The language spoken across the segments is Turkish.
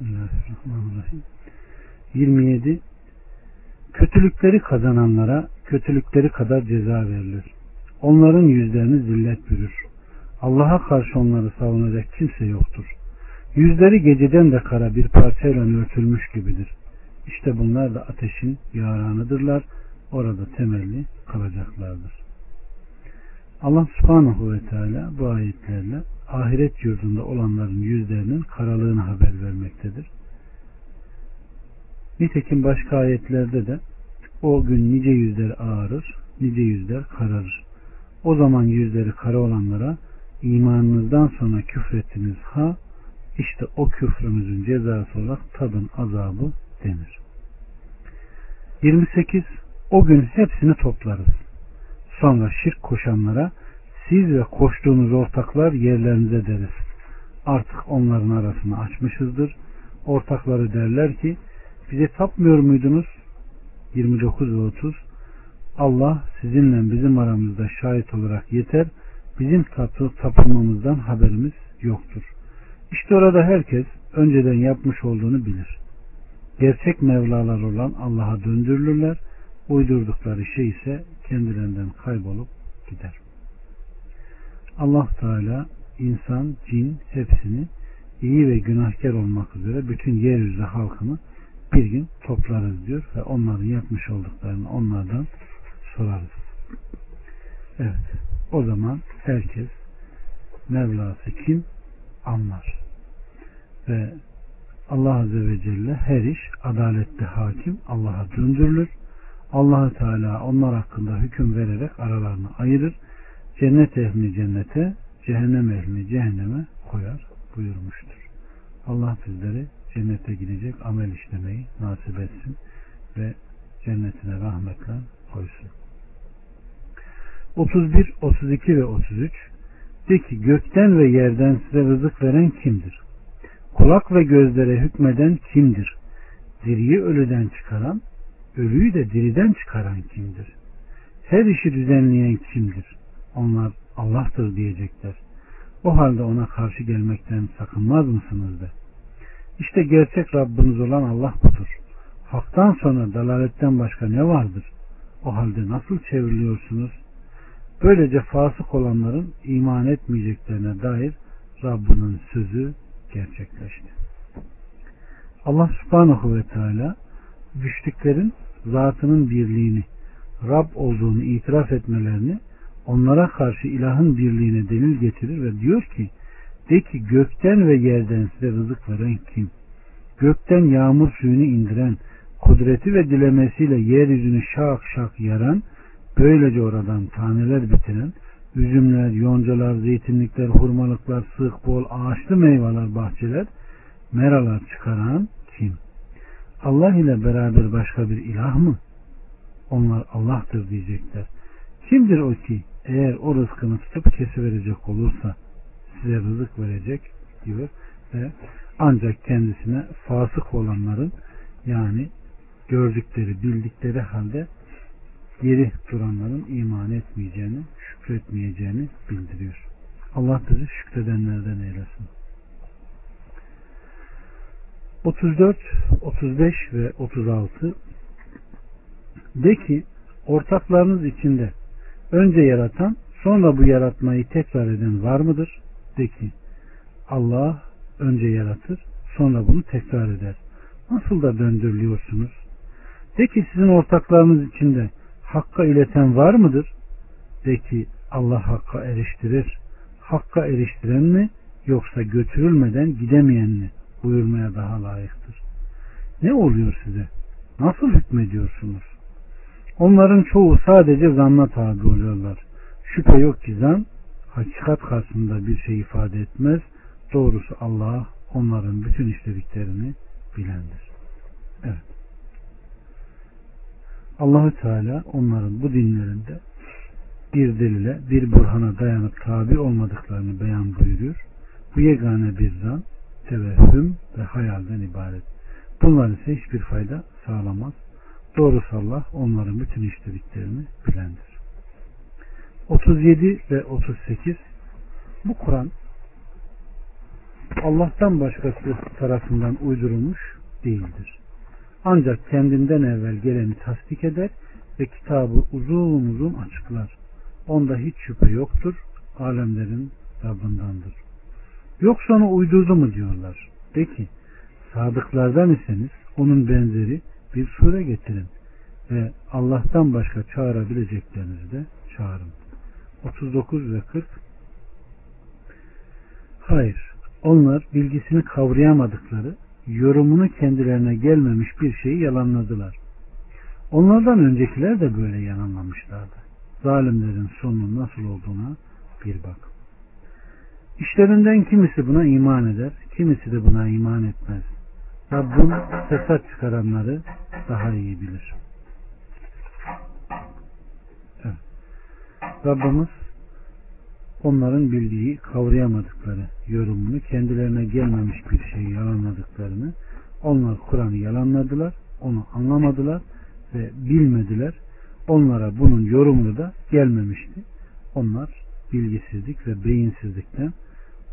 Bismillahirrahmanirrahim. 27. Kötülükleri kazananlara kötülükleri kadar ceza verilir. Onların yüzlerini zillet bürür. Allah'a karşı onları savunacak kimse yoktur. Yüzleri geceden de kara bir parçayla örtülmüş gibidir. İşte bunlar da ateşin yaranıdırlar. Orada temelli kalacaklardır. Allah subhanahu ve teala bu ayetlerle ahiret yurdunda olanların yüzlerinin karalığını haber vermektedir. Nitekim başka ayetlerde de o gün nice yüzler ağarır, nice yüzler kararır. O zaman yüzleri kara olanlara imanınızdan sonra küfrettiniz ha işte o küfrümüzün cezası olarak tadın azabı denir. 28. O gün hepsini toplarız. Sonra şirk koşanlara siz ve koştuğunuz ortaklar yerlerinize deriz. Artık onların arasını açmışızdır. Ortakları derler ki bize tapmıyor muydunuz? 29 ve 30 Allah sizinle bizim aramızda şahit olarak yeter. Bizim tapı, tapınmamızdan haberimiz yoktur. İşte orada herkes önceden yapmış olduğunu bilir. Gerçek Mevlalar olan Allah'a döndürülürler. Uydurdukları şey ise kendilerinden kaybolup gider. Allah Teala insan, cin hepsini iyi ve günahkar olmak üzere bütün yeryüzü halkını bir gün toplarız diyor ve onların yapmış olduklarını onlardan sorarız. Evet. O zaman herkes Mevlası kim anlar. Ve Allah Azze ve Celle her iş adalette hakim Allah'a döndürülür. allah Teala onlar hakkında hüküm vererek aralarını ayırır. Cennet ehlini cennete, cehennem ehlini cehenneme koyar buyurmuştur. Allah bizleri cennete gidecek amel işlemeyi nasip etsin ve cennetine rahmetle koysun. 31, 32 ve 33 De ki gökten ve yerden size rızık veren kimdir? Kulak ve gözlere hükmeden kimdir? Diriyi ölüden çıkaran, ölüyü de diriden çıkaran kimdir? Her işi düzenleyen kimdir? Onlar Allah'tır diyecekler. O halde ona karşı gelmekten sakınmaz mısınız de. İşte gerçek Rabbiniz olan Allah budur. Hak'tan sonra dalaletten başka ne vardır? O halde nasıl çevriliyorsunuz? Böylece fasık olanların iman etmeyeceklerine dair Rabbinin sözü gerçekleşti. Allah subhanahu ve teala güçlüklerin zatının birliğini, Rab olduğunu itiraf etmelerini onlara karşı ilahın birliğine delil getirir ve diyor ki de ki gökten ve yerden size rızık veren kim? Gökten yağmur suyunu indiren, kudreti ve dilemesiyle yeryüzünü şak şak yaran, böylece oradan taneler bitiren, üzümler, yoncalar, zeytinlikler, hurmalıklar, sık, bol, ağaçlı meyveler, bahçeler, meralar çıkaran kim? Allah ile beraber başka bir ilah mı? Onlar Allah'tır diyecekler. Kimdir o ki eğer o rızkını tutup kesiverecek olursa size rızık verecek diyor ve ancak kendisine fasık olanların yani gördükleri, bildikleri halde geri duranların iman etmeyeceğini, şükretmeyeceğini bildiriyor. Allah bizi şükredenlerden eylesin. 34, 35 ve 36 De ki ortaklarınız içinde önce yaratan sonra bu yaratmayı tekrar eden var mıdır? De ki Allah önce yaratır sonra bunu tekrar eder. Nasıl da döndürülüyorsunuz? De ki sizin ortaklarınız içinde Hakka ileten var mıdır? De ki Allah Hakka eriştirir. Hakka eriştiren mi yoksa götürülmeden gidemeyen mi buyurmaya daha layıktır. Ne oluyor size? Nasıl hükmediyorsunuz? Onların çoğu sadece zanna tabi oluyorlar. Şüphe yok ki zan hakikat karşısında bir şey ifade etmez. Doğrusu Allah onların bütün işlediklerini bilendir. Evet. Allahü Teala onların bu dinlerinde bir delile, bir burhana dayanıp tabi olmadıklarını beyan buyuruyor. Bu yegane bir zan, tevehhüm ve hayalden ibaret. Bunlar ise hiçbir fayda sağlamaz. Doğrusu Allah onların bütün işlediklerini bilendir. 37 ve 38 bu Kur'an Allah'tan başkası tarafından uydurulmuş değildir. Ancak kendinden evvel geleni tasdik eder ve kitabı uzun uzun açıklar. Onda hiç şüphe yoktur. Alemlerin Rabbindandır. Yoksa onu uydurdu mu diyorlar. De ki sadıklardan iseniz onun benzeri bir sure getirin ve Allah'tan başka çağırabileceklerinizi de çağırın. 39 ve 40 Hayır, onlar bilgisini kavrayamadıkları, yorumunu kendilerine gelmemiş bir şeyi yalanladılar. Onlardan öncekiler de böyle yalanlamışlardı. Zalimlerin sonunun nasıl olduğuna bir bak. İşlerinden kimisi buna iman eder, kimisi de buna iman etmez. Rabbim fesat çıkaranları daha iyi bilir. Evet. Rabbimiz onların bildiği, kavrayamadıkları yorumunu, kendilerine gelmemiş bir şeyi yalanladıklarını, onlar Kur'an'ı yalanladılar, onu anlamadılar ve bilmediler. Onlara bunun yorumunu da gelmemişti. Onlar bilgisizlik ve beyinsizlikten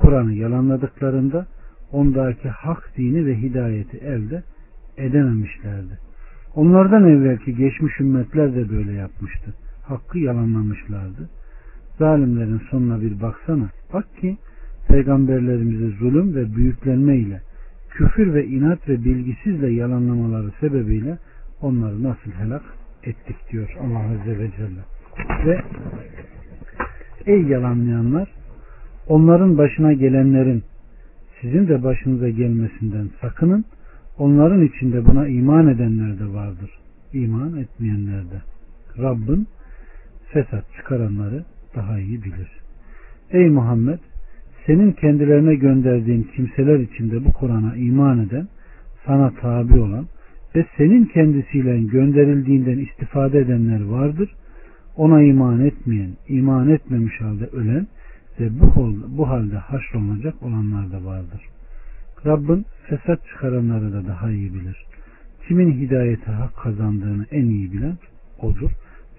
Kur'an'ı yalanladıklarında ondaki hak dini ve hidayeti elde edememişlerdi. Onlardan evvelki geçmiş ümmetler de böyle yapmıştı. Hakkı yalanlamışlardı. Zalimlerin sonuna bir baksana. Bak ki peygamberlerimizi zulüm ve büyüklenme ile küfür ve inat ve bilgisizle yalanlamaları sebebiyle onları nasıl helak ettik diyor Allah Azze ve Celle. Ve ey yalanlayanlar onların başına gelenlerin sizin de başınıza gelmesinden sakının. Onların içinde buna iman edenler de vardır. İman etmeyenler de. Rabbin fesat çıkaranları daha iyi bilir. Ey Muhammed senin kendilerine gönderdiğin kimseler içinde bu Kur'an'a iman eden, sana tabi olan ve senin kendisiyle gönderildiğinden istifade edenler vardır. Ona iman etmeyen, iman etmemiş halde ölen ve bu, bu halde haşrolunacak olanlar da vardır. Rabbin fesat çıkaranları da daha iyi bilir. Kimin hidayete hak kazandığını en iyi bilen odur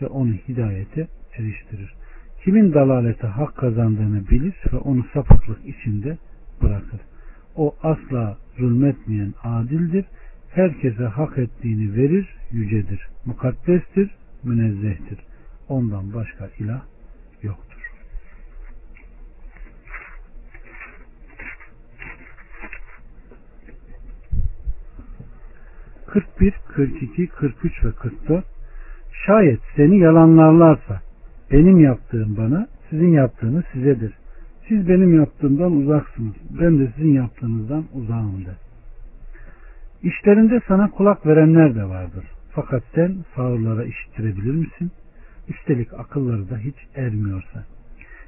ve onu hidayete eriştirir. Kimin dalalete hak kazandığını bilir ve onu sapıklık içinde bırakır. O asla zulmetmeyen adildir. Herkese hak ettiğini verir, yücedir. Mukaddestir, münezzehtir. Ondan başka ilah yoktur. 41, 42, 43 ve 44 Şayet seni yalanlarlarsa benim yaptığım bana, sizin yaptığınız sizedir. Siz benim yaptığımdan uzaksınız. Ben de sizin yaptığınızdan uzağım de. İşlerinde sana kulak verenler de vardır. Fakat sen sağırlara işittirebilir misin? Üstelik akılları da hiç ermiyorsa.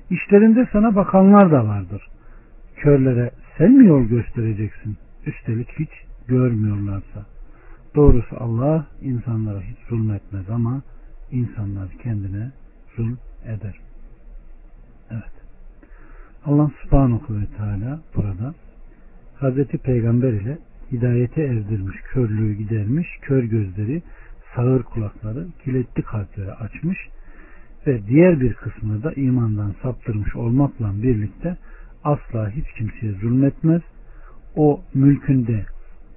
İşlerinde sana bakanlar da vardır. Körlere sen mi yol göstereceksin? Üstelik hiç görmüyorlarsa. Doğrusu Allah insanlara hiç zulmetmez ama insanlar kendine zulm eder. Evet. Allah subhanahu ve teala burada Hazreti Peygamber ile hidayete erdirmiş, körlüğü gidermiş, kör gözleri, sağır kulakları, kilitli kalpleri açmış ve diğer bir kısmını da imandan saptırmış olmakla birlikte asla hiç kimseye zulmetmez. O mülkünde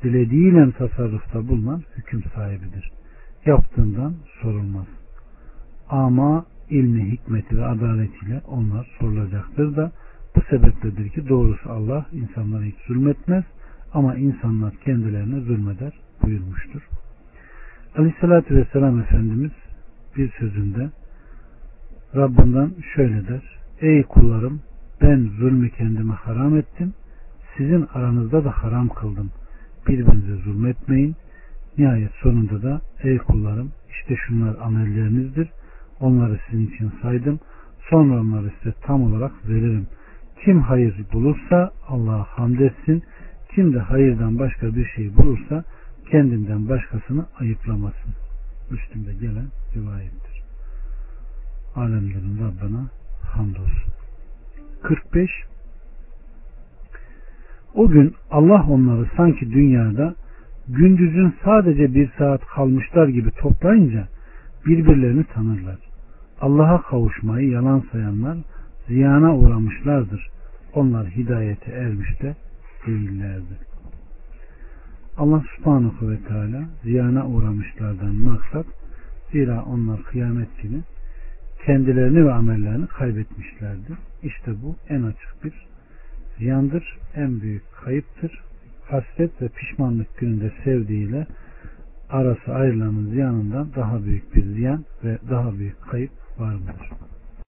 dilediğiyle tasarrufta bulunan hüküm sahibidir. Yaptığından sorulmaz. Ama ilmi, hikmeti ve adaletiyle onlar sorulacaktır da bu sebepledir ki doğrusu Allah insanlara hiç zulmetmez ama insanlar kendilerine zulmeder buyurmuştur. Aleyhissalatü Vesselam Efendimiz bir sözünde Rabbinden şöyle der. Ey kullarım ben zulmü kendime haram ettim. Sizin aranızda da haram kıldım birbirinize zulmetmeyin. Nihayet sonunda da ey kullarım işte şunlar amellerinizdir. Onları sizin için saydım. Sonra onları size tam olarak veririm. Kim hayır bulursa Allah'a hamd etsin. Kim de hayırdan başka bir şey bulursa kendinden başkasını ayıplamasın. Üstünde gelen rivayettir. Alemlerin Rabbına hamdolsun. 45 o gün Allah onları sanki dünyada gündüzün sadece bir saat kalmışlar gibi toplayınca birbirlerini tanırlar. Allah'a kavuşmayı yalan sayanlar ziyana uğramışlardır. Onlar hidayete ermiş de değillerdi. Allah subhanahu ve teala ziyana uğramışlardan maksat zira onlar kıyamet günü kendilerini ve amellerini kaybetmişlerdi. İşte bu en açık bir ziyandır, en büyük kayıptır. Hasret ve pişmanlık gününde sevdiğiyle arası ayrılanın ziyanından daha büyük bir ziyan ve daha büyük kayıp var mıdır?